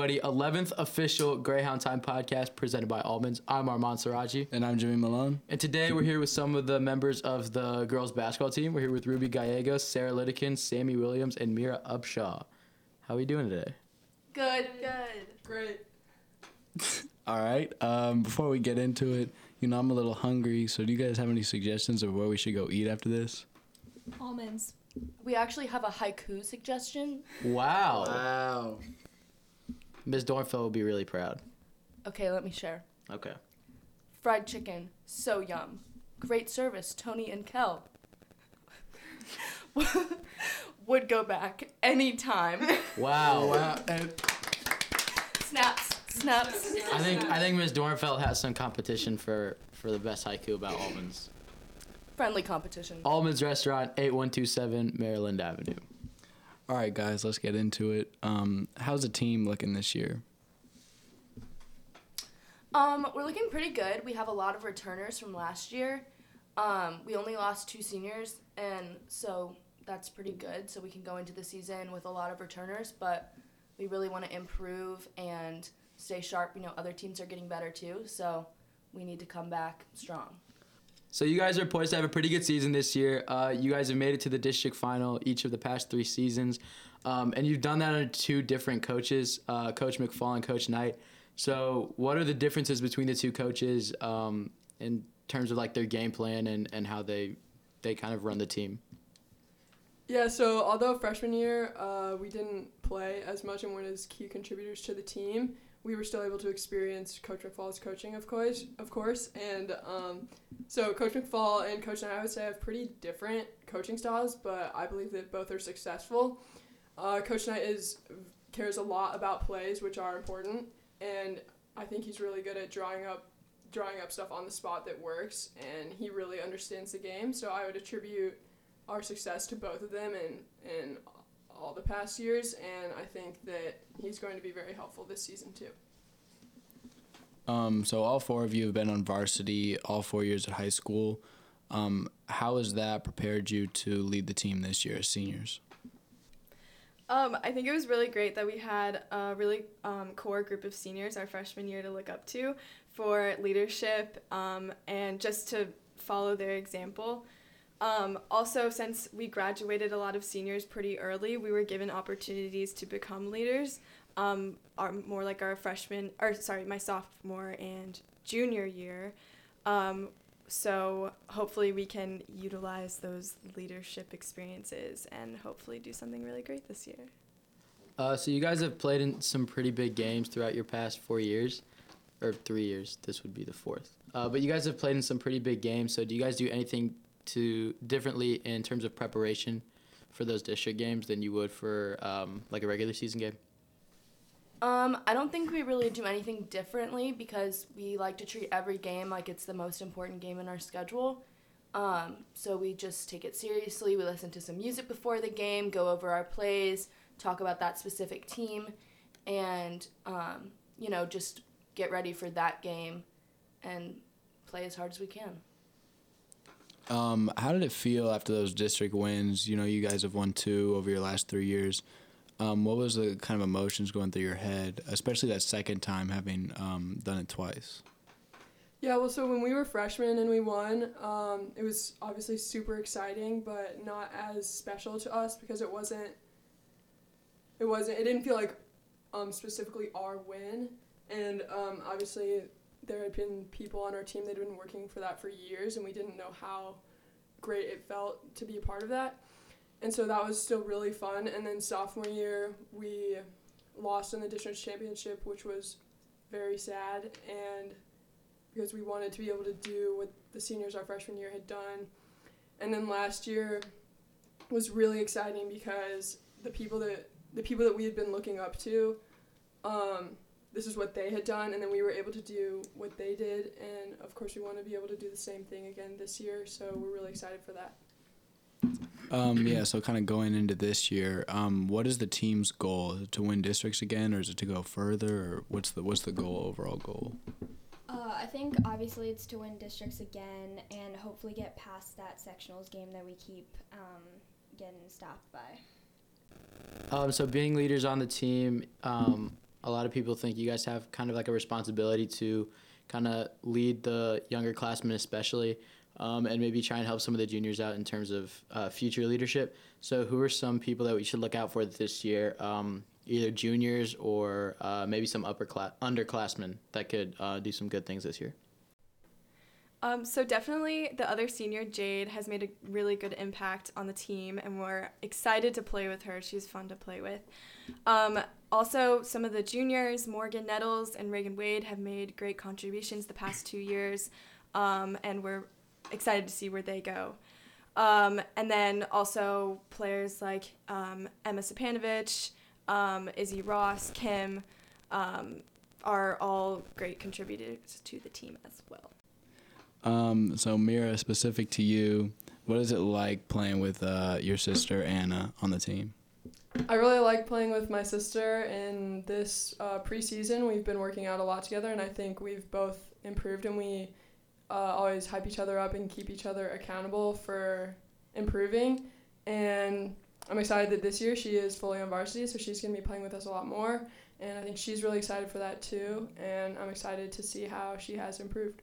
everybody. 11th official Greyhound Time podcast presented by Almonds. I'm Armand Saraji. And I'm Jimmy Malone. And today we're here with some of the members of the girls basketball team. We're here with Ruby Gallegos, Sarah Lidekin, Sammy Williams, and Mira Upshaw. How are we doing today? Good, good. Great. All right. Um, before we get into it, you know, I'm a little hungry. So, do you guys have any suggestions of where we should go eat after this? Almonds. We actually have a haiku suggestion. Wow. Wow. Ms. Dornfeld will be really proud. Okay, let me share. Okay. Fried chicken, so yum. Great service, Tony and Kel. Would go back anytime. Wow. Wow. And snaps, snaps. I think I think Ms. Dornfeld has some competition for for the best haiku about almonds. Friendly competition. Almonds Restaurant, 8127 Maryland Avenue. All right, guys, let's get into it. Um, how's the team looking this year? Um, we're looking pretty good. We have a lot of returners from last year. Um, we only lost two seniors, and so that's pretty good. So we can go into the season with a lot of returners, but we really want to improve and stay sharp. You know, other teams are getting better too, so we need to come back strong. So you guys are poised to have a pretty good season this year. Uh, you guys have made it to the district final each of the past three seasons, um, and you've done that under two different coaches, uh, Coach McFall and Coach Knight. So what are the differences between the two coaches um, in terms of like their game plan and, and how they they kind of run the team? Yeah, so although freshman year uh, we didn't play as much and weren't as key contributors to the team, we were still able to experience Coach McFall's coaching, of course, of course. And um, so Coach McFall and Coach Knight, I would say, have pretty different coaching styles, but I believe that both are successful. Uh, Coach Knight is cares a lot about plays, which are important, and I think he's really good at drawing up drawing up stuff on the spot that works, and he really understands the game. So I would attribute our success to both of them and in all the past years, and I think that he's going to be very helpful this season too. Um, so, all four of you have been on varsity all four years at high school. Um, how has that prepared you to lead the team this year as seniors? Um, I think it was really great that we had a really um, core group of seniors our freshman year to look up to for leadership um, and just to follow their example. Um, also, since we graduated a lot of seniors pretty early, we were given opportunities to become leaders. Um, our more like our freshman, or sorry, my sophomore and junior year. Um, so hopefully we can utilize those leadership experiences and hopefully do something really great this year. Uh, so you guys have played in some pretty big games throughout your past four years, or three years. This would be the fourth. Uh, but you guys have played in some pretty big games. So do you guys do anything to differently in terms of preparation for those district games than you would for um, like a regular season game? Um, I don't think we really do anything differently because we like to treat every game like it's the most important game in our schedule. Um, so we just take it seriously. We listen to some music before the game, go over our plays, talk about that specific team, and um, you know just get ready for that game and play as hard as we can. Um, how did it feel after those district wins? You know, you guys have won two over your last three years. Um, what was the kind of emotions going through your head, especially that second time having um, done it twice? Yeah, well, so when we were freshmen and we won, um, it was obviously super exciting, but not as special to us because it wasn't. It wasn't. It didn't feel like um, specifically our win, and um, obviously there had been people on our team that had been working for that for years, and we didn't know how great it felt to be a part of that. And so that was still really fun. And then sophomore year, we lost in the district championship, which was very sad. And because we wanted to be able to do what the seniors our freshman year had done. And then last year was really exciting because the people that the people that we had been looking up to, um, this is what they had done, and then we were able to do what they did. And of course, we want to be able to do the same thing again this year. So we're really excited for that. Um, yeah, so kind of going into this year, um, what is the team's goal? Is it to win districts again, or is it to go further, or what's the what's the goal overall goal? Uh, I think obviously it's to win districts again and hopefully get past that sectionals game that we keep um, getting stopped by. Um, so being leaders on the team, um, a lot of people think you guys have kind of like a responsibility to kind of lead the younger classmen, especially, um, and maybe try and help some of the juniors out in terms of uh, future leadership. So, who are some people that we should look out for this year? Um, either juniors or uh, maybe some upper class underclassmen that could uh, do some good things this year. Um, so definitely the other senior, Jade, has made a really good impact on the team, and we're excited to play with her. She's fun to play with. Um, also, some of the juniors, Morgan Nettles and Reagan Wade, have made great contributions the past two years, um, and we're excited to see where they go. Um, and then also players like um, Emma Sapanovich, um, Izzy Ross, Kim, um, are all great contributors to the team as well. Um, so Mira, specific to you, what is it like playing with uh, your sister Anna on the team? I really like playing with my sister. In this uh, preseason, we've been working out a lot together, and I think we've both improved, and we uh, always hype each other up and keep each other accountable for improving. And I'm excited that this year she is fully on varsity, so she's going to be playing with us a lot more. And I think she's really excited for that too. And I'm excited to see how she has improved.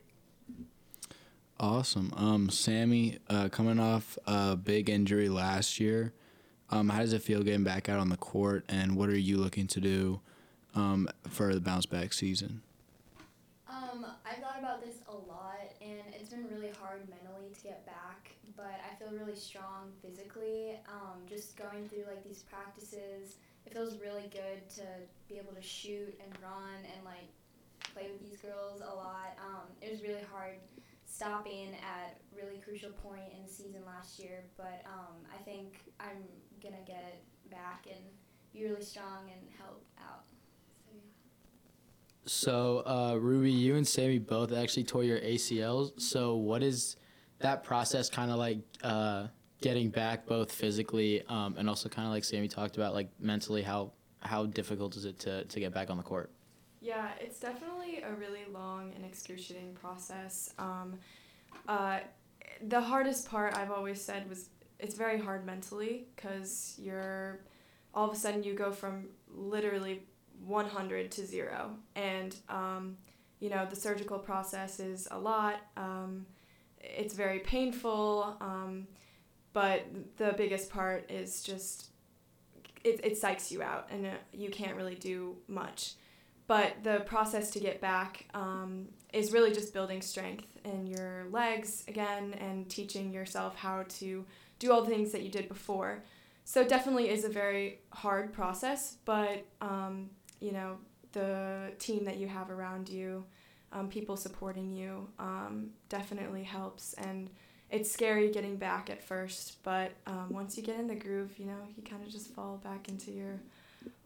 Awesome. Um, Sammy, uh, coming off a big injury last year, um, how does it feel getting back out on the court, and what are you looking to do um, for the bounce back season? Um, I've thought about this a lot, and it's been really hard mentally to get back. But I feel really strong physically. Um, just going through like these practices, it feels really good to be able to shoot and run and like play with these girls a lot. Um, it was really hard stopping at really crucial point in the season last year, but um, I think I'm gonna get back and be really strong and help out. So, So, uh, Ruby, you and Sammy both actually tore your ACLs. So, what is that process kind of like uh, getting back both physically um, and also kind of like Sammy talked about, like mentally, how how difficult is it to, to get back on the court? Yeah, it's definitely a really long and excruciating process. Um, uh, the hardest part I've always said was it's very hard mentally because you're all of a sudden you go from literally 100 to zero, and um, you know the surgical process is a lot. Um, it's very painful, um, but the biggest part is just it, it psychs you out, and uh, you can't really do much but the process to get back um, is really just building strength in your legs again and teaching yourself how to do all the things that you did before. So it definitely is a very hard process but um, you know the team that you have around you um, people supporting you um, definitely helps. And it's scary getting back at first but um, once you get in the groove you know you kind of just fall back into your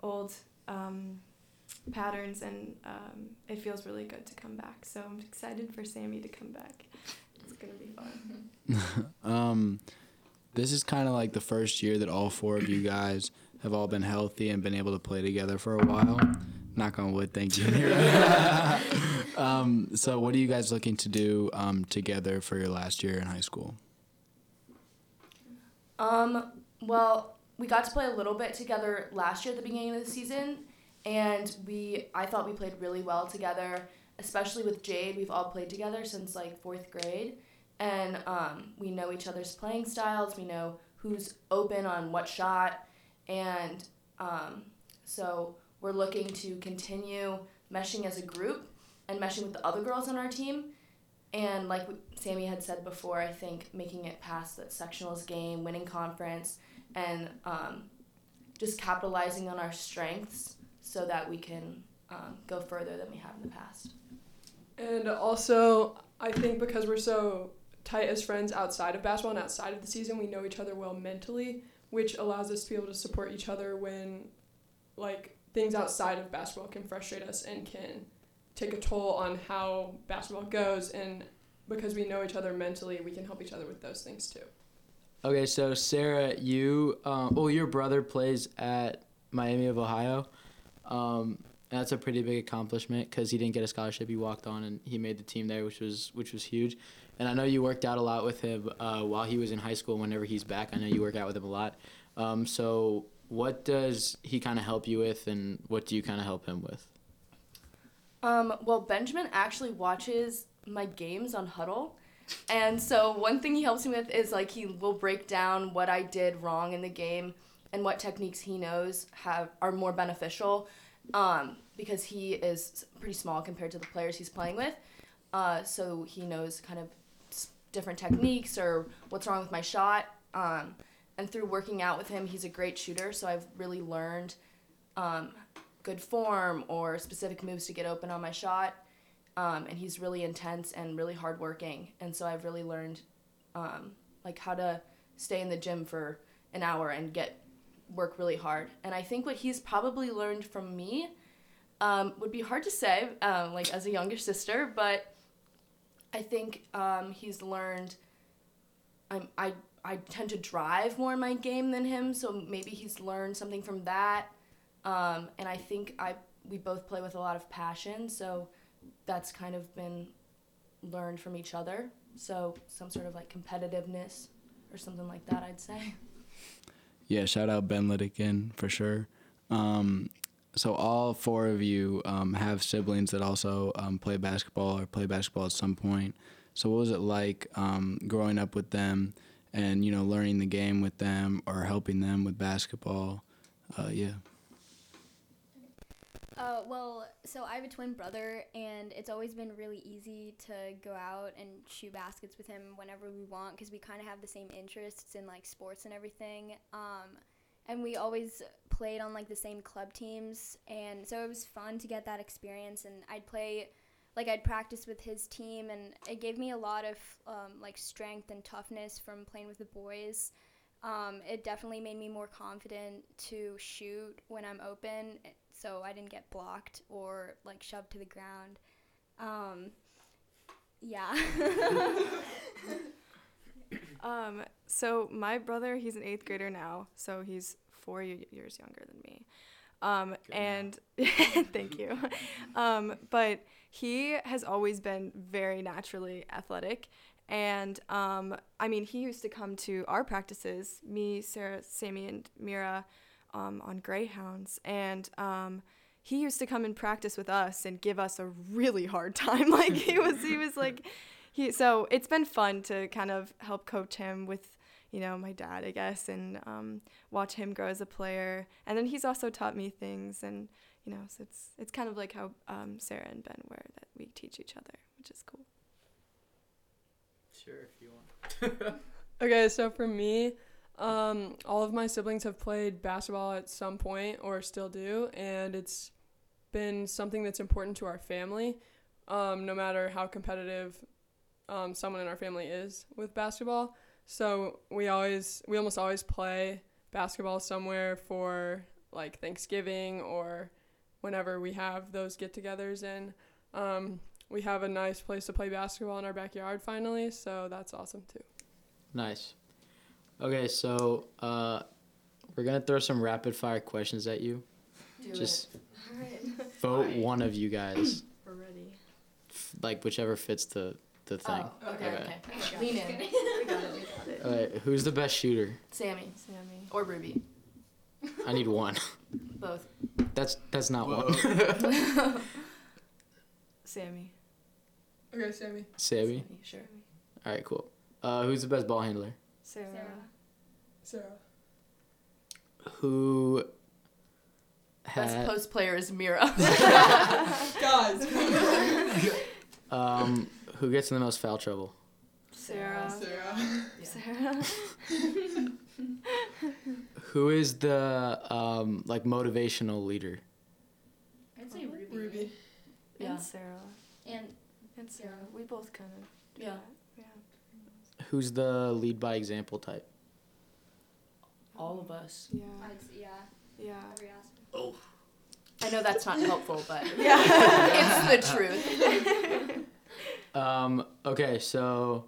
old um, patterns and um, it feels really good to come back. So I'm excited for Sammy to come back. It's gonna be fun. um, this is kind of like the first year that all four of you guys have all been healthy and been able to play together for a while. Knock on wood, thank you. um, so, what are you guys looking to do um, together for your last year in high school? Um, well, we got to play a little bit together last year at the beginning of the season, and we I thought we played really well together, especially with Jade. We've all played together since like fourth grade, and um, we know each other's playing styles. We know who's open on what shot, and um, so we're looking to continue meshing as a group and meshing with the other girls on our team. And like Sammy had said before, I think making it past that sectionals game, winning conference, and um, just capitalizing on our strengths so that we can um, go further than we have in the past. And also, I think because we're so tight as friends outside of basketball and outside of the season, we know each other well mentally, which allows us to be able to support each other when, like, things outside of basketball can frustrate us and can take a toll on how basketball goes. And because we know each other mentally, we can help each other with those things too. Okay, so Sarah, you, um, well, your brother plays at Miami of Ohio. Um, that's a pretty big accomplishment because he didn't get a scholarship. He walked on and he made the team there, which was which was huge. And I know you worked out a lot with him uh, while he was in high school. Whenever he's back, I know you work out with him a lot. Um, so what does he kind of help you with, and what do you kind of help him with? Um, well, Benjamin actually watches my games on Hudl. And so one thing he helps me with is like he will break down what I did wrong in the game and what techniques he knows have are more beneficial um, because he is pretty small compared to the players he's playing with. Uh, so he knows kind of different techniques or what's wrong with my shot. Um, and through working out with him, he's a great shooter. So I've really learned um, good form or specific moves to get open on my shot. Um, and he's really intense and really hardworking. And so I've really learned um, like how to stay in the gym for an hour and get work really hard. And I think what he's probably learned from me um, would be hard to say, um, like as a younger sister, but I think um, he's learned. I'm, I I tend to drive more in my game than him, so maybe he's learned something from that. Um, and I think I we both play with a lot of passion, so that's kind of been learned from each other. So some sort of like competitiveness or something like that, I'd say. Yeah, shout out Ben Lidikin for sure. Um, so all four of you um, have siblings that also um, play basketball or play basketball at some point. So what was it like um, growing up with them and you know learning the game with them or helping them with basketball? Uh, yeah. Uh, well, so I have a twin brother, and it's always been really easy to go out and shoot baskets with him whenever we want because we kind of have the same interests in like sports and everything. Um, and we always played on like the same club teams, and so it was fun to get that experience. And I'd play, like I'd practice with his team, and it gave me a lot of um, like strength and toughness from playing with the boys. Um, it definitely made me more confident to shoot when I'm open, so I didn't get blocked or like shoved to the ground. Um, yeah. Um, so my brother, he's an eighth grader now, so he's four y- years younger than me. Um, and thank you. Um, but he has always been very naturally athletic. And um, I mean, he used to come to our practices, me, Sarah, Sammy, and Mira, um, on Greyhounds. And um, he used to come and practice with us and give us a really hard time. Like he was, he was like, he. So it's been fun to kind of help coach him with, you know, my dad, I guess, and um, watch him grow as a player. And then he's also taught me things, and you know, so it's it's kind of like how um, Sarah and Ben were that we teach each other, which is cool. Sure, if you want. Okay, so for me, um, all of my siblings have played basketball at some point or still do, and it's been something that's important to our family, um, no matter how competitive um, someone in our family is with basketball. So we always, we almost always play basketball somewhere for like Thanksgiving or whenever we have those get-togethers, and um, we have a nice place to play basketball in our backyard finally. So that's awesome too. Nice. Okay, so uh, we're gonna throw some rapid fire questions at you. Do Just it. vote one of you guys, We're ready. f- like whichever fits the the thing. Oh, okay, Okay. okay. Lean in. We got it. We got it. All right, who's the best shooter? Sammy Sammy. or Ruby, I need one. both. That's that's not one. Sammy. Okay, Sammy. Sammy. Sure. All right, cool. Uh, who's the best ball handler? Sarah. Sarah. Who Best had post player is Mira. Guys. um who gets in the most foul trouble? Sarah. Sarah. Sarah. Who is the um like motivational leader? I'd say Ruby. Ruby. Yeah. And Sarah. And And Sarah. We both kind of. Do Yeah. That. Yeah. Who's the lead by example type? All of us. Yeah. I'd yeah, Yeah. every aspect. Oh. I know that's not helpful, but Yeah. it's the truth. Um okay, so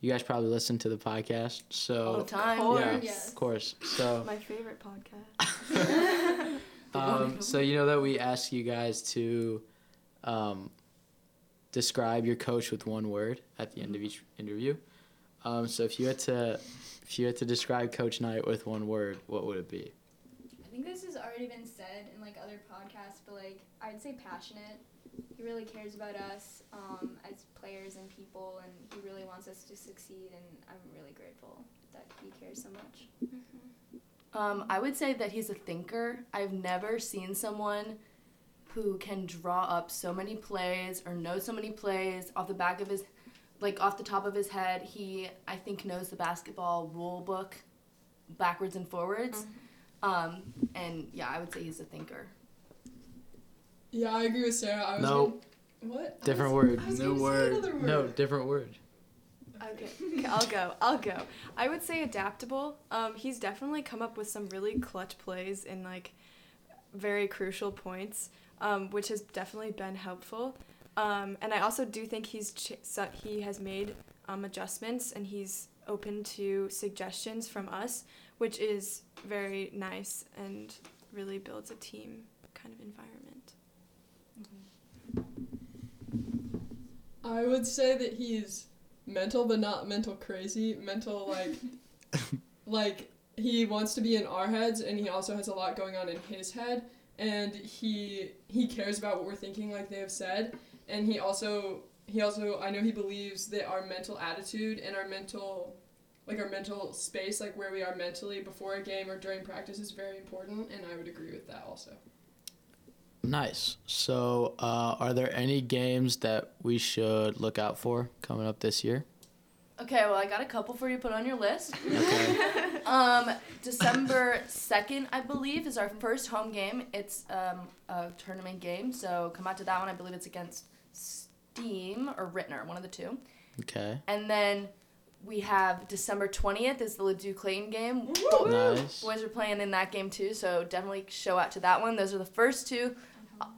you guys probably listen to the podcast. All the So time. course. yeah, Yes. of course. So My favorite podcast. um so you know that we ask you guys to um describe your coach with one word at the end of each interview. Um, so if you had to, if you had to describe Coach Knight with one word, what would it be? I think this has already been said in like other podcasts, but like I'd say passionate. He really cares about us um, as players and people, and he really wants us to succeed. And I'm really grateful that he cares so much. Um, I would say that he's a thinker. I've never seen someone who can draw up so many plays or know so many plays off the back of his, like off the top of his head. He, I think, knows the basketball rule book backwards and forwards. Um, and yeah, I would say he's a thinker. Yeah, I agree with Sarah. I was Nope. Gonna, what? Different was- word. I No word. word. No, different word. Okay. okay, I'll go. I'll go. I would say adaptable. Um, he's definitely come up with some really clutch plays in like very crucial points, um, which has definitely been helpful. Um, and I also do think he's ch- he has made um, adjustments and he's open to suggestions from us, which is very nice and really builds a team kind of environment. I would say that he's mental, but not mental crazy. Mental like, like he wants to be in our heads, and he also has a lot going on in his head, and he he cares about what we're thinking, like they have said, and he also he also I know he believes that our mental attitude and our mental like our mental space, like where we are mentally before a game or during practice, is very important, and I would agree with that also. Nice. So, uh, are there any games that we should look out for coming up this year? Okay, well, I got a couple for you to put on your list. Okay. Um, December 2nd, I believe, is our first home game. It's um, a tournament game, so come out to that one. I believe it's against Steam or Ritenour, one of the two. okay. And then we have December 20th is the Ladue Clayton game. Nice. Boys are playing in that game too, so definitely show out to that one. Those are the first two.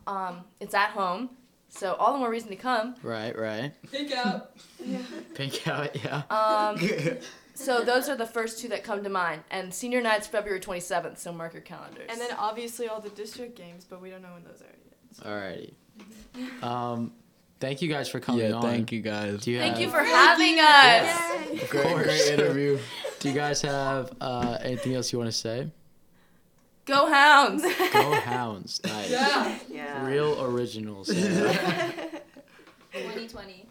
Um, it's at home, so all the more reason to come. Right, right. Think out. yeah. Pink out, yeah. Um, so those are the first two that come to mind. And senior night's February 27th, so mark your calendars. And then obviously all the district games, but we don't know when those are yet. Alrighty. Um, thank you guys for coming yeah, on. thank you guys. Do you Thank have, you for having us. Of Great, course. great interview. Do you guys have uh, anything else you want to say? Go Hounds! Go Hounds. Nice. Yeah. Yeah. Real originals. 2020.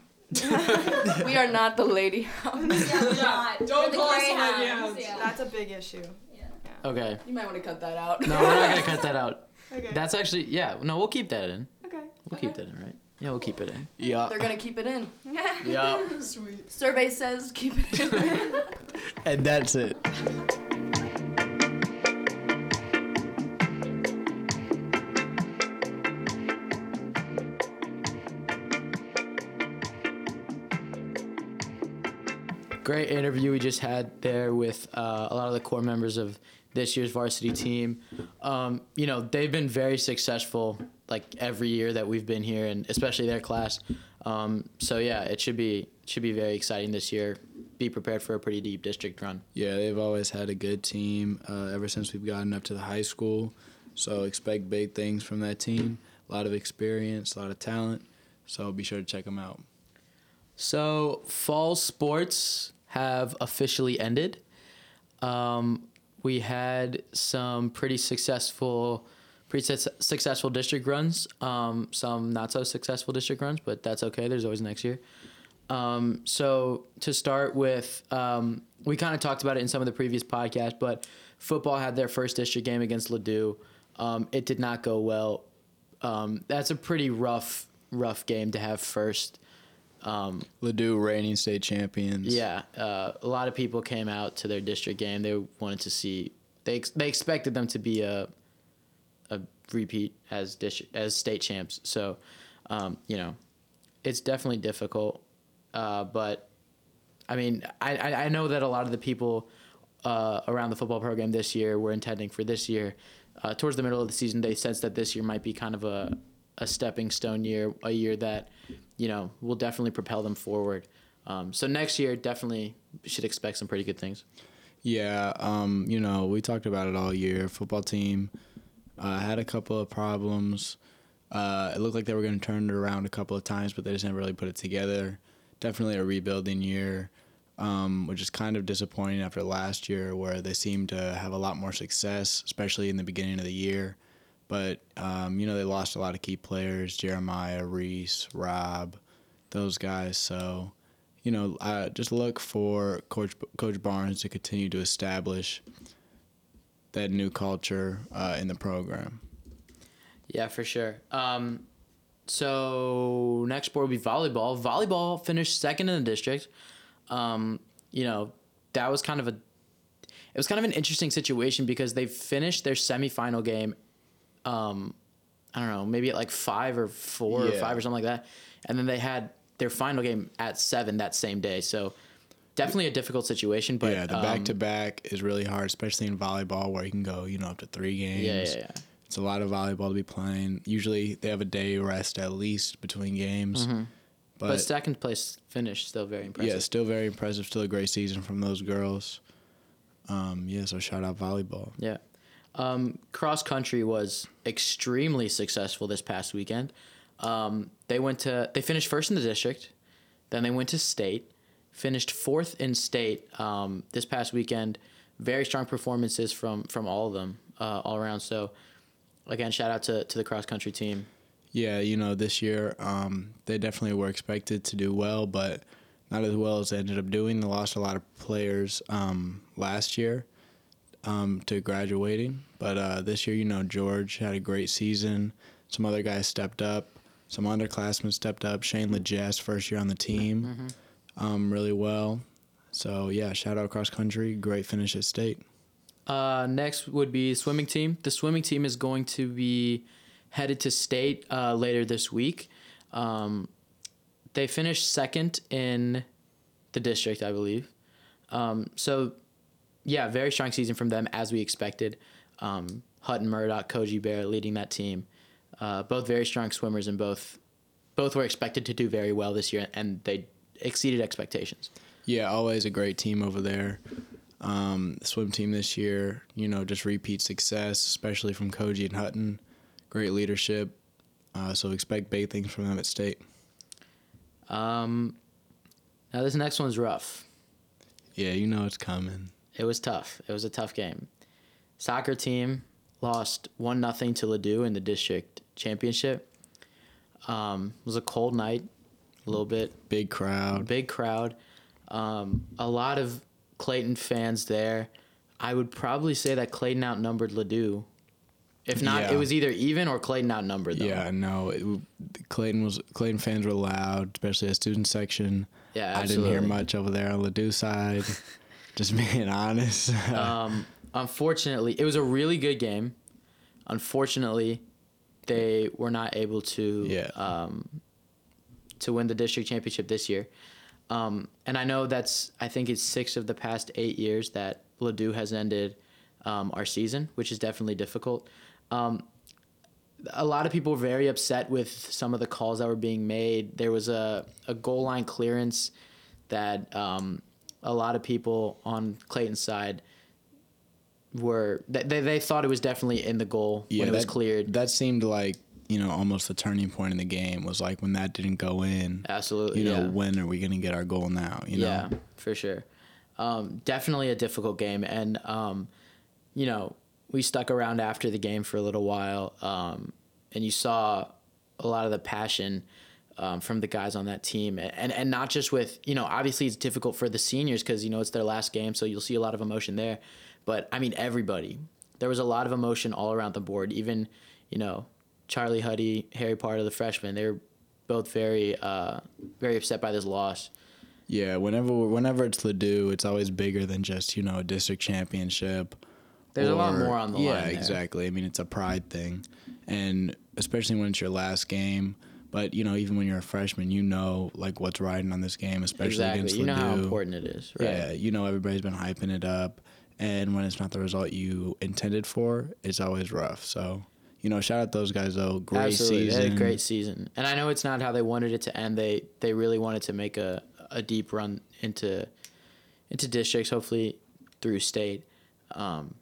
We are not the Lady Hounds. Yeah, we're not. Don't We're call us the Lady Hounds. Yeah. That's a big issue. yeah. okay. You might want to cut that out. No, we're not gonna cut that out. Okay. That's actually yeah. No, we'll keep that in. okay. We'll keep that in, right? Yeah, we'll keep it in. Yeah. They're gonna keep it in. Yeah. Sweet. Survey says keep it in. And that's it. Great interview we just had there with uh, a lot of the core members of this year's varsity team. Um, you know, they've been very successful like every year that we've been here, and especially their class. Um, so yeah, it should be should be very exciting this year. Be prepared for a pretty deep district run. Yeah, they've always had a good team uh, ever since we've gotten up to the high school. So expect big things from that team. A lot of experience, a lot of talent. So be sure to check them out. So fall sports have officially ended. Um, we had some pretty successful, pretty su- successful district runs. Um, some not so successful district runs, but that's okay. There's always next year. Um, so to start with, um, we kind of talked about it in some of the previous podcasts, but football had their first district game against Ladue. Um, it did not go well. Um, that's a pretty rough, rough game to have first. Um, Ladue reigning state champions. yeah, uh, a lot of people came out to their district game. They wanted to see. They ex- they expected them to be a a repeat as district as state champs. So, um, you know, it's definitely difficult. Uh, but I mean, I, I I know that a lot of the people uh, around the football program this year were intending for this year. Uh, towards the middle of the season, they sensed that this year might be kind of a a stepping stone year, a year that you know will definitely propel them forward. Um, so next year, definitely should expect some pretty good things. Yeah, um, you know, we talked about it all year. Football team uh, had a couple of problems. Uh, it looked like they were going to turn it around a couple of times, but they just never really put it together. Definitely a rebuilding year. um, which is kind of disappointing after last year, where they seemed to have a lot more success, especially in the beginning of the year. But um, you know they lost a lot of key players: Jeremiah, Reese, Rob, those guys. So you know, I just look for Coach Coach Barnes to continue to establish that new culture uh, in the program. Yeah, for sure. Um, so next sport will be volleyball. Volleyball finished second in the district. Um, you know, that was kind of a it was kind of an interesting situation because they finished their semifinal game um, I don't know, maybe at like five or four or five or something like that. And then they had their final game at seven that same day. So definitely a difficult situation. But yeah, the back to back is really hard, especially in volleyball where you can go, you know, up to three games. Yeah, yeah, yeah. It's a lot of volleyball to be playing. Usually they have a day rest at least between games. But, But, second place finish still very impressive. yeah, still very impressive. Still a great season from those girls. Um, yeah, so shout out volleyball. Yeah. Um, cross country was extremely successful this past weekend. Um, they went to they finished first in the district, then they went to state, finished fourth in state um, this past weekend. Very strong performances from from all of them uh, all around. So again, shout out to to the cross country team. Yeah, you know, this year um, they definitely were expected to do well, but not as well as they ended up doing. They lost a lot of players um, last year um, to graduating, but uh, this year, you know, George had a great season. Some other guys stepped up. Some underclassmen stepped up. Shane Legess, first year on the team, um, really well. So yeah, shout out cross country, great finish at state. Uh, next would be swimming team. The swimming team is going to be headed to state uh, later this week. Um, they finished second in the district, I believe. Um, so, yeah, very strong season from them as we expected. Um, Hutton Murdoch, Koji Bear leading that team. Uh, both very strong swimmers, and both both were expected to do very well this year, and they exceeded expectations. Yeah, always a great team over there. Um, the swim team this year, you know, just repeat success, especially from Koji and Hutton. Great leadership. Uh, so expect big things from them at state. Um, now this next one's rough. Yeah, you know it's coming. It was tough. It was a tough game. Soccer team lost one nothing to Ladue in the district championship. Um, it was a cold night, a little bit Big crowd. big crowd, um, a lot of Clayton fans there. I would probably say that Clayton outnumbered Ladue. If not, Yeah. it was either even or Clayton outnumbered them. Yeah, no, it, Clayton was Clayton fans were loud, especially the student section. Yeah, absolutely. I didn't hear much over there on Ladue side. just being honest. Um, unfortunately, it was a really good game. Unfortunately, they were not able to Yeah. um, to win the district championship this year. Um, and I know that's I think it's six of the past eight years that Ladue has ended um, our season, which is definitely difficult. Um, a lot of people were very upset with some of the calls that were being made. There was a, a goal line clearance that um, a lot of people on Clayton's side were they, they, they thought it was definitely in the goal when it was cleared. That seemed like you know almost the turning point in the game was like when that didn't go in. Absolutely, You know yeah. when are we gonna get our goal now? You know. Yeah, for sure. Um, definitely a difficult game, and um, you know we stuck around after the game for a little while, um, and you saw a lot of the passion um, from the guys on that team, and and not just with you know obviously it's difficult for the seniors because you know it's their last game, so you'll see a lot of emotion there, but I mean everybody. There was a lot of emotion all around the board, even you know Charlie Huddy, Harry Potter, the freshman. They were both very uh, very upset by this loss. Yeah, whenever whenever it's Ladue, it's always bigger than just you know a district championship. There's a lot more on the yeah, line Yeah, exactly. I mean, it's a pride thing, and especially when it's your last game. But you know, even when you're a freshman, you know like what's riding on this game, especially exactly. against You know how important it is, right? Yeah, you know everybody's been hyping it up, and when it's not the result you intended for, it's always rough. So, you know, shout out those guys though. Great Absolutely. season. They had a great season. And I know it's not how they wanted it to end. They they really wanted to make a, a deep run into into districts, hopefully through state. Um,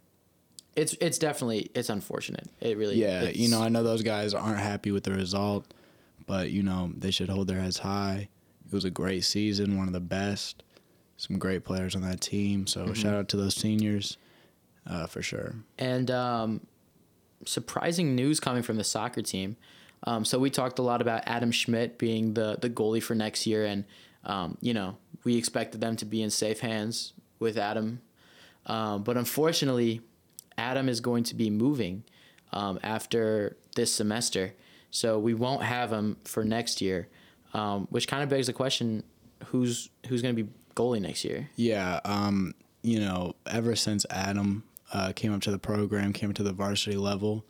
it's it's definitely it's unfortunate. It really Yeah, you know, I know those guys aren't happy with the result, but you know they should hold their heads high. It was a great season, one of the best. some great players on that team. So shout out to those seniors, uh, for sure. And um, surprising news coming from the soccer team. Um, so we talked a lot about Adam Schmidt being the the goalie for next year, and um, you know we expected them to be in safe hands with Adam, um, but unfortunately, Adam is going to be moving um, after this semester, so we won't have him for next year, um, which kind of begs the question: who's who's going to be goalie next year? Yeah, um, you know, ever since Adam uh, came up to the program, came up to the varsity level,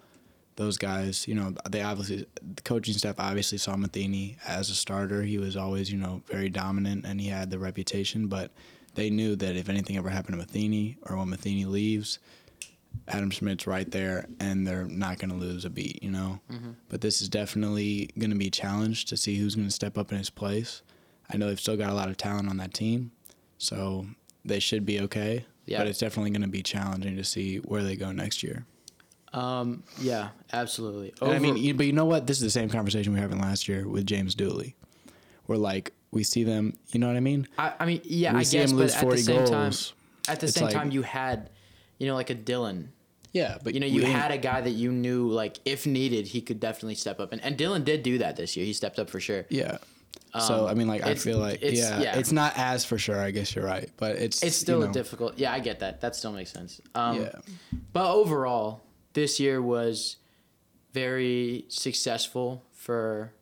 those guys, you know, they obviously the coaching staff obviously saw Matheny as a starter. He was always, you know, very dominant and he had the reputation, but they knew that if anything ever happened to Matheny or when Matheny leaves, Adam Schmidt's right there and they're not going to lose a beat, you know. But this is definitely going to be a challenge to see who's going to step up in his place. I know they've still got a lot of talent on that team, so they should be okay. Yeah. But it's definitely going to be challenging to see where they go next year. Um, yeah, absolutely. And I mean, but you know what? This is the same conversation we were having last year with James Dooley. We're like, we see them. You know what I mean? I, I mean, yeah, We I see guess, him but lose at the 40 same time, at the It's same like- time, you had, you know, like a Dylan. Yeah, but You know, you had a guy that you knew, like, if needed, he could definitely step up, and and Dylan did do that this year. He stepped up for sure. Yeah. so I mean, like, I Um, feel like, it's- yeah, yeah. it's not as for sure. I guess you're right, but it's It's still you know, a difficult. Yeah, I get that. That still makes sense. Um, Yeah. But overall, this year was very successful for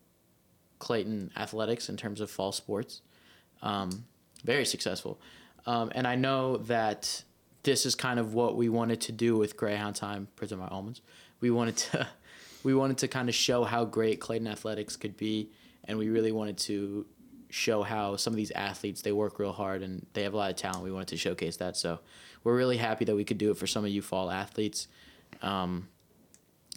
Clayton athletics in terms of fall sports. Um, very successful. Um, and I know that this is kind of what we wanted to do with Greyhound Time, Prison My Almonds. We wanted to, we wanted to kind of show how great Clayton athletics could be, and we really wanted to show how some of these athletes they work real hard and they have a lot of talent. We wanted to showcase that, so we're really happy that we could do it for some of you fall athletes. Um,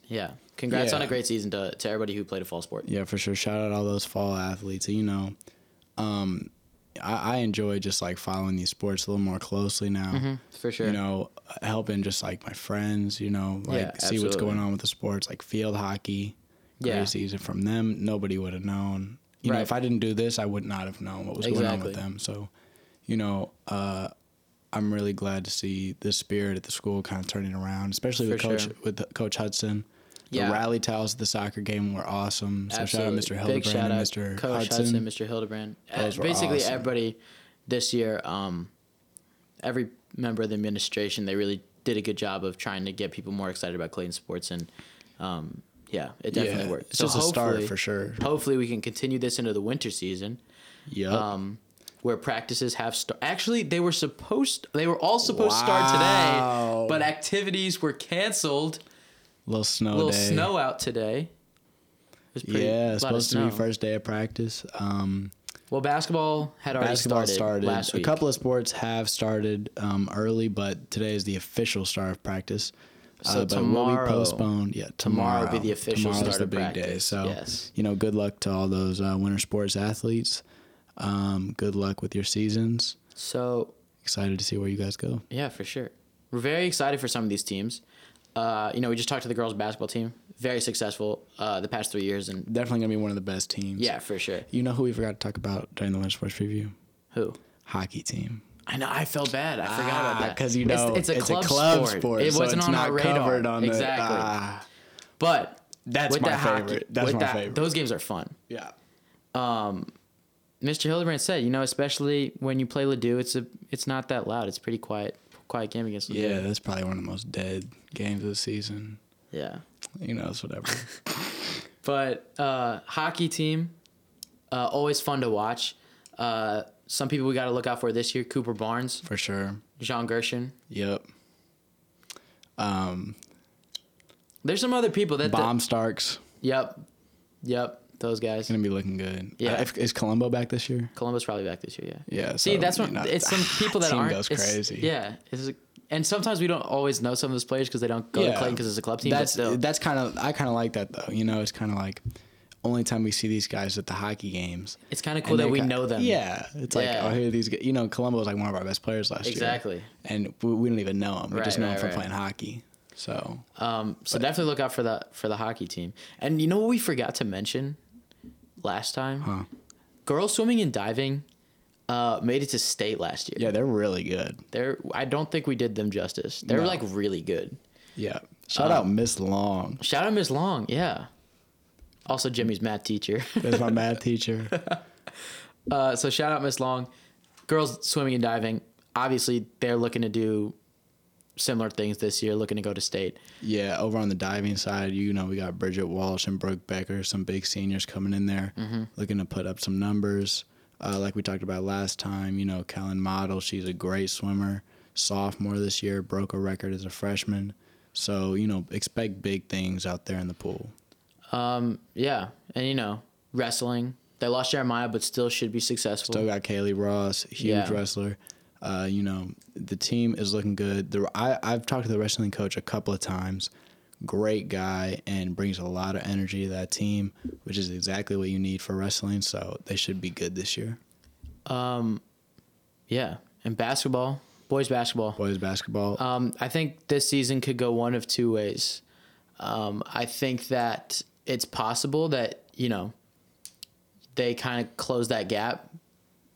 yeah, congrats on a great season to, to everybody who played a fall sport. Yeah, for sure. Shout out all those fall athletes. You know, um, I, I enjoy just like following these sports a little more closely now. For sure. You know, helping just like my friends. You know, like Yeah, see what's going on with the sports, like field hockey. Yeah. season from them. Nobody would have known. You know, if I didn't do this, I would not have known what was going on with them. So, you know, uh, I'm really glad to see the spirit at the school kind of turning around, especially with For Coach sure. with Coach Hudson. The Yeah. rally towels at the soccer game were awesome. So shout out Absolutely. Mr. Big Hildebrand shout and out Mr. Coach Hudson. Hudson, Mr. Hildebrand. Uh, Those were basically, awesome. everybody this year, um, every member of the administration, they really did a good job of trying to get people more excited about Clayton sports, and um, yeah, it definitely Yeah, worked. it's just a start for sure. Hopefully, we can continue this into the winter season. Yep. um, where practices have start. Actually, they were supposed. They were all supposed to start today, but activities were canceled. Little snow A little day. snow out today. It pretty, yeah, it's supposed to be first day of practice. Um, Well, basketball had already basketball started, started. last week. A couple of sports have started um, early, but today is the official start of practice. So uh, but tomorrow- will be postponed. Yeah, tomorrow tomorrow. will be the official Tomorrow's start the of big day. practice, So yes. you know, good luck to all those uh, winter sports athletes. Um, good luck with your seasons. So Excited to see where you guys go. yeah, for sure. We're very excited for some of these teams. Uh, you know, we just talked to the girls basketball team. Very successful uh, the past three years, and Definitely gonna be one of the best teams. yeah, for sure. You know who we forgot to talk about during the lunch sports preview? Who? Hockey team. I know. I felt bad. I forgot about that because Ah, you know it's, it's a club, sport. It so wasn't on not our radar. on the- exactly. ah. But That's my that hockey- favorite. That's my that- favorite. Those games are fun. yeah. Um, Mr. Hildebrand said, you know, especially when you play Ladue, it's a it's not that loud. It's pretty quiet quiet game against. Yeah, that's probably one of the most dead games of the season. Yeah. You know, it's whatever. But uh, hockey team, uh, always fun to watch. Uh, some people we got to look out for this year: Cooper Barnes, For sure. Jean Gershon. Yep. Um, There's some other people that. Bomb Starks yep. Yep. Those guys. gonna be looking good. Yeah. Uh, if- is Colombo back this year? Colombo's probably back this year. Yeah. Yeah. See, so, that's what know, it's some people that team aren't. goes crazy. Yeah. It's, and sometimes we don't always know some of those players because they don't go to Clayton because it's a club team. That's but that's kind of I kind of like that though. You know, it's kind of like only time we see these guys at the hockey games. it's kind of cool that we ki- know them. Yeah, it's like Yeah. oh here are these guys. You know, Colombo was like one of our best players last Exactly. year. Exactly. And we, we don't even know him. We just Right, him from right. playing hockey. So Um, so definitely look out for the for the hockey team. And you know what we forgot to mention last time? Huh. Girls swimming and diving uh, made it to state last year. Yeah, they're really good. They're I don't think we did them justice. They're No. like really good. Yeah. Shout Um, out Miss Long. Shout out Miss Long, yeah. Also Jimmy's math teacher. That's my math teacher. Uh, so shout out Miss Long. Girls swimming and diving. Obviously, they're looking to do similar things this year, looking to go to state. Yeah, over on the diving side, you know, we got Bridget Walsh and Brooke Becker, some big seniors coming in there, looking to put up some numbers. Uh, like we talked about last time, you know, Kellen Model, she's a great swimmer. Sophomore this year, broke a record as a freshman. So, you know, expect big things out there in the pool. Um, yeah, and you know, wrestling. They lost Jeremiah, but still should be successful. Still got Kaylee Ross, huge Yeah. wrestler. Uh, you know, the team is looking good. The, I, I've talked to the wrestling coach a couple of times. Great guy and brings a lot of energy to that team, which is exactly what you need for wrestling. So they should be good this year. Um, yeah, and basketball, boys basketball. Boys basketball. Um, I think this season could go one of two ways. Um, I think that it's possible that you know they kind of close that gap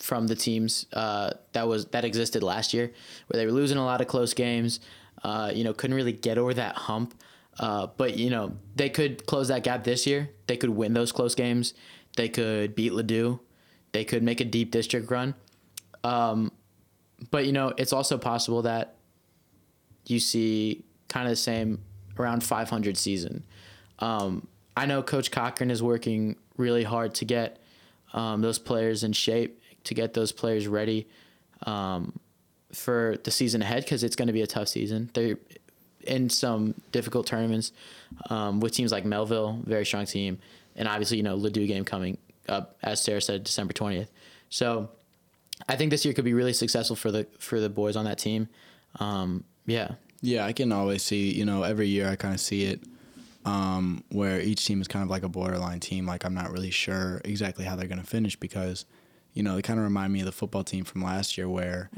from the teams uh, that was that existed last year, where they were losing a lot of close games. Uh, you know, couldn't really get over that hump. Uh, but you know, they could close that gap this year. They could win those close games. They could beat Ladue. They could make a deep district run. Um, but you know, it's also possible that you see kind of the same around 500 season. Um, I know Coach Cochran is working really hard to get um, those players in shape, to get those players ready um, for the season ahead because it's going to be a tough season. They're in some difficult tournaments um, with teams like Mehlville, very strong team, and obviously you know Ladue game coming up as Sarah said December 20th. So I think this year could be really successful for the for the boys on that team. Um, yeah, Yeah, I can always see, you know, every year I kind of see it um, where each team is kind of like a borderline team. Like, I'm not really sure exactly how they're going to finish because, you know, they kind of remind me of the football team from last year where,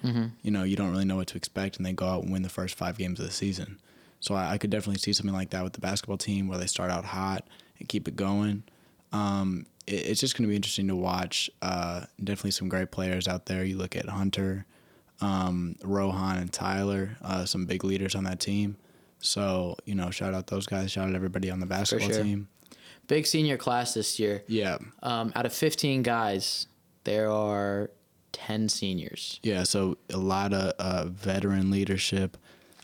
you know, you don't really know what to expect and they go out and win the first five games of the season. So I, I could definitely see something like that with the basketball team where they start out hot and keep it going. Um, it, it's just going to be interesting to watch. Uh, definitely some great players out there. You look at Hunter, um, Rohan, and Tyler, uh, some big leaders on that team. So you know, shout out those guys. Shout out everybody on the basketball sure. team. big senior class this year. Yeah, Um, out of 15 guys, there are 10 seniors. yeah. So a lot of uh, veteran leadership.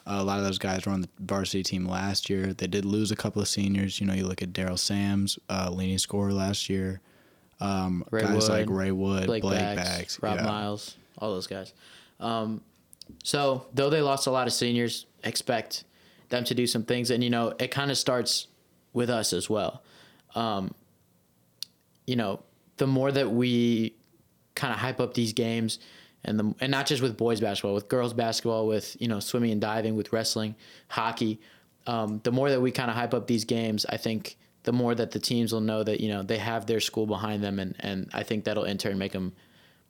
Uh, a lot of those guys were on the varsity team last year. They did lose a couple of seniors. You know, you look at Daryl Sams, uh, leading scorer last year. Um, guys like Ray Wood, Blake, Blake, Bags, Bags, Rob yeah. Miles, all those guys. Um, so though they lost a lot of seniors, expect them to do some things, and you know it kind of starts with us as well. Um, you know, the more that we kind of hype up these games, and the and not just with boys basketball, with girls basketball, with you know swimming and diving, with wrestling, hockey. Um, the more that we kind of hype up these games, I think the more that the teams will know that you know they have their school behind them, and, and I think that'll in turn make them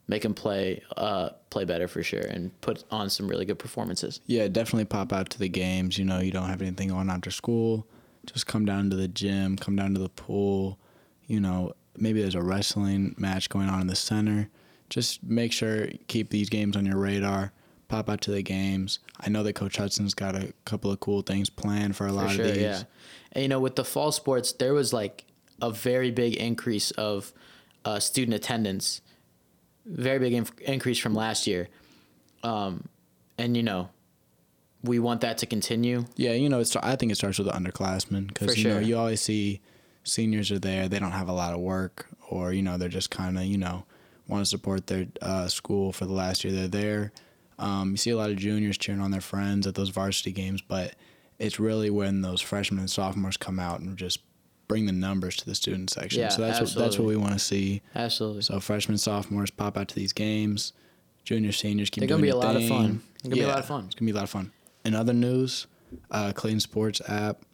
make them play uh, play better for sure and put on some really good performances. Yeah, definitely pop out to the games. You know, you don't have anything on after school. Just come down to the gym, come down to the pool. You know, maybe there's a wrestling match going on in the center. Just make sure keep these games on your radar. Pop out to the games. I know that Coach Hudson's got a couple of cool things planned for a lot For sure, of these. yeah. And you know, with the fall sports, there was like a very big increase of uh, student attendance, very big inf- increase from last year. Um, and you know, we want that to continue. Yeah, you know, it's, I think it starts with the underclassmen because you know you always see seniors are there, they don't have a lot of work, or you know they're just kind of you know want to support their uh, school for the last year they're there. Um, you see a lot of juniors cheering on their friends at those varsity games, but it's really when those freshmen and sophomores come out and just bring the numbers to the student section. Yeah, so that's what, that's what we want to see. Absolutely. So freshmen, sophomores pop out to these games. Junior, seniors keep They're gonna be a lot of fun. They're gonna be a lot of fun. It's gonna be a lot of fun. In other news, uh, Clayton Sports app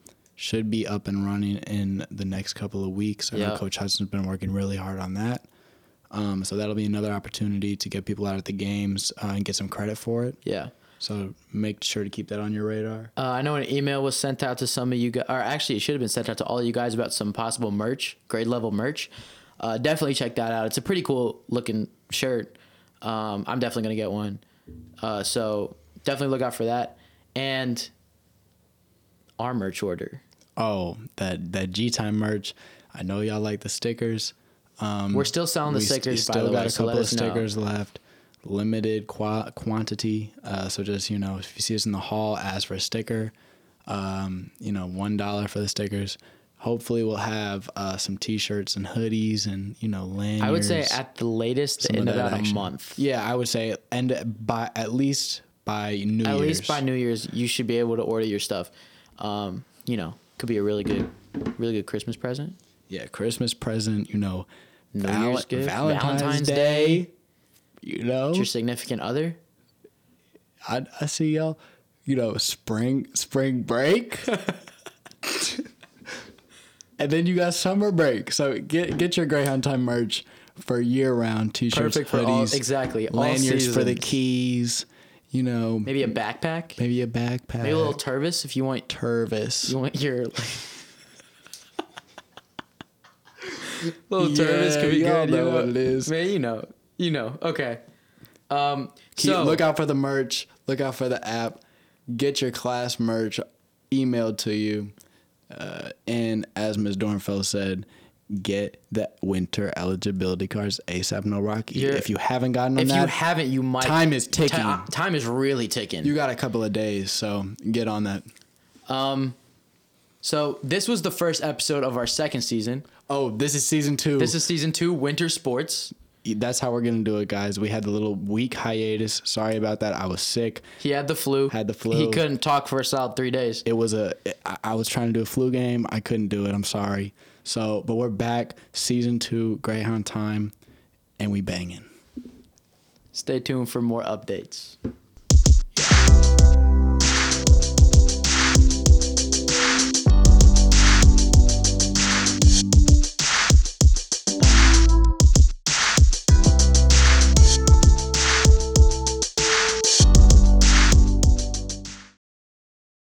should be up and running in the next couple of weeks. I know Coach Hudson's been working really hard on that. Um, so that'll be another opportunity to get people out at the games uh, and get some credit for it. yeah. So make sure to keep that on your radar. Uh, I know an email was sent out to some of you guys, or actually, it should have been sent out to all of you guys about some possible merch, grade level merch. Uh, definitely check that out. It's a pretty cool looking shirt. Um, I'm definitely gonna get one. Uh, so definitely look out for that. And our merch order. Oh, that that G time merch. I know y'all like the stickers. Um, We're still selling the st- stickers, by Still got way, a so couple of us know. stickers left. Limited qua- quantity. Uh, so just you know, if you see us in the hall, ask for a sticker. Um, you know, one dollar for the stickers. Hopefully, we'll have uh, some T-shirts and hoodies and you know lanyards. I would say at the latest in of that about a month. Yeah, I would say end by at least by New At Year's. least by New Year's, you should be able to order your stuff. Um, you know, could be a really good, really good Christmas present. Yeah, Christmas present. You know, New Val- Year's gift, Valentine's, Valentine's Day. Day. You know, Your significant other. I, I see y'all. You know, spring spring break, and then you got summer break. So get get your Greyhound Time merch for year round t-shirts, Perfect for all- hoodies, exactly, all lanyards for the keys. You know, Maybe a backpack. maybe a backpack, Maybe a little Tervis if you want. Tervis. You want your. like, little Yeah, Tervis could be y'all good. you know what it is. Man, you know, you know. Okay. Um. Keep, so look out for the merch. Look out for the app. Get your class merch emailed to you. Uh, and as Ms. Dornfeld said, get the winter eligibility cards ASAP No Rocky. You're- if you haven't gotten them If that, you haven't, you might. time is ticking. Ti- time is really ticking. you got a couple of days, so get on that. Um, so this was the first episode of our second season. Oh, this is season two. This is season two, winter sports. that's how we're gonna do it, guys. We had the little week hiatus. Sorry about that. I was sick. He had the flu. Had the flu. He couldn't talk for a solid three days. it was a. I was trying to do a flu game i couldn't do it i'm sorry so but we're back season two greyhound time and we banging Stay tuned for more updates.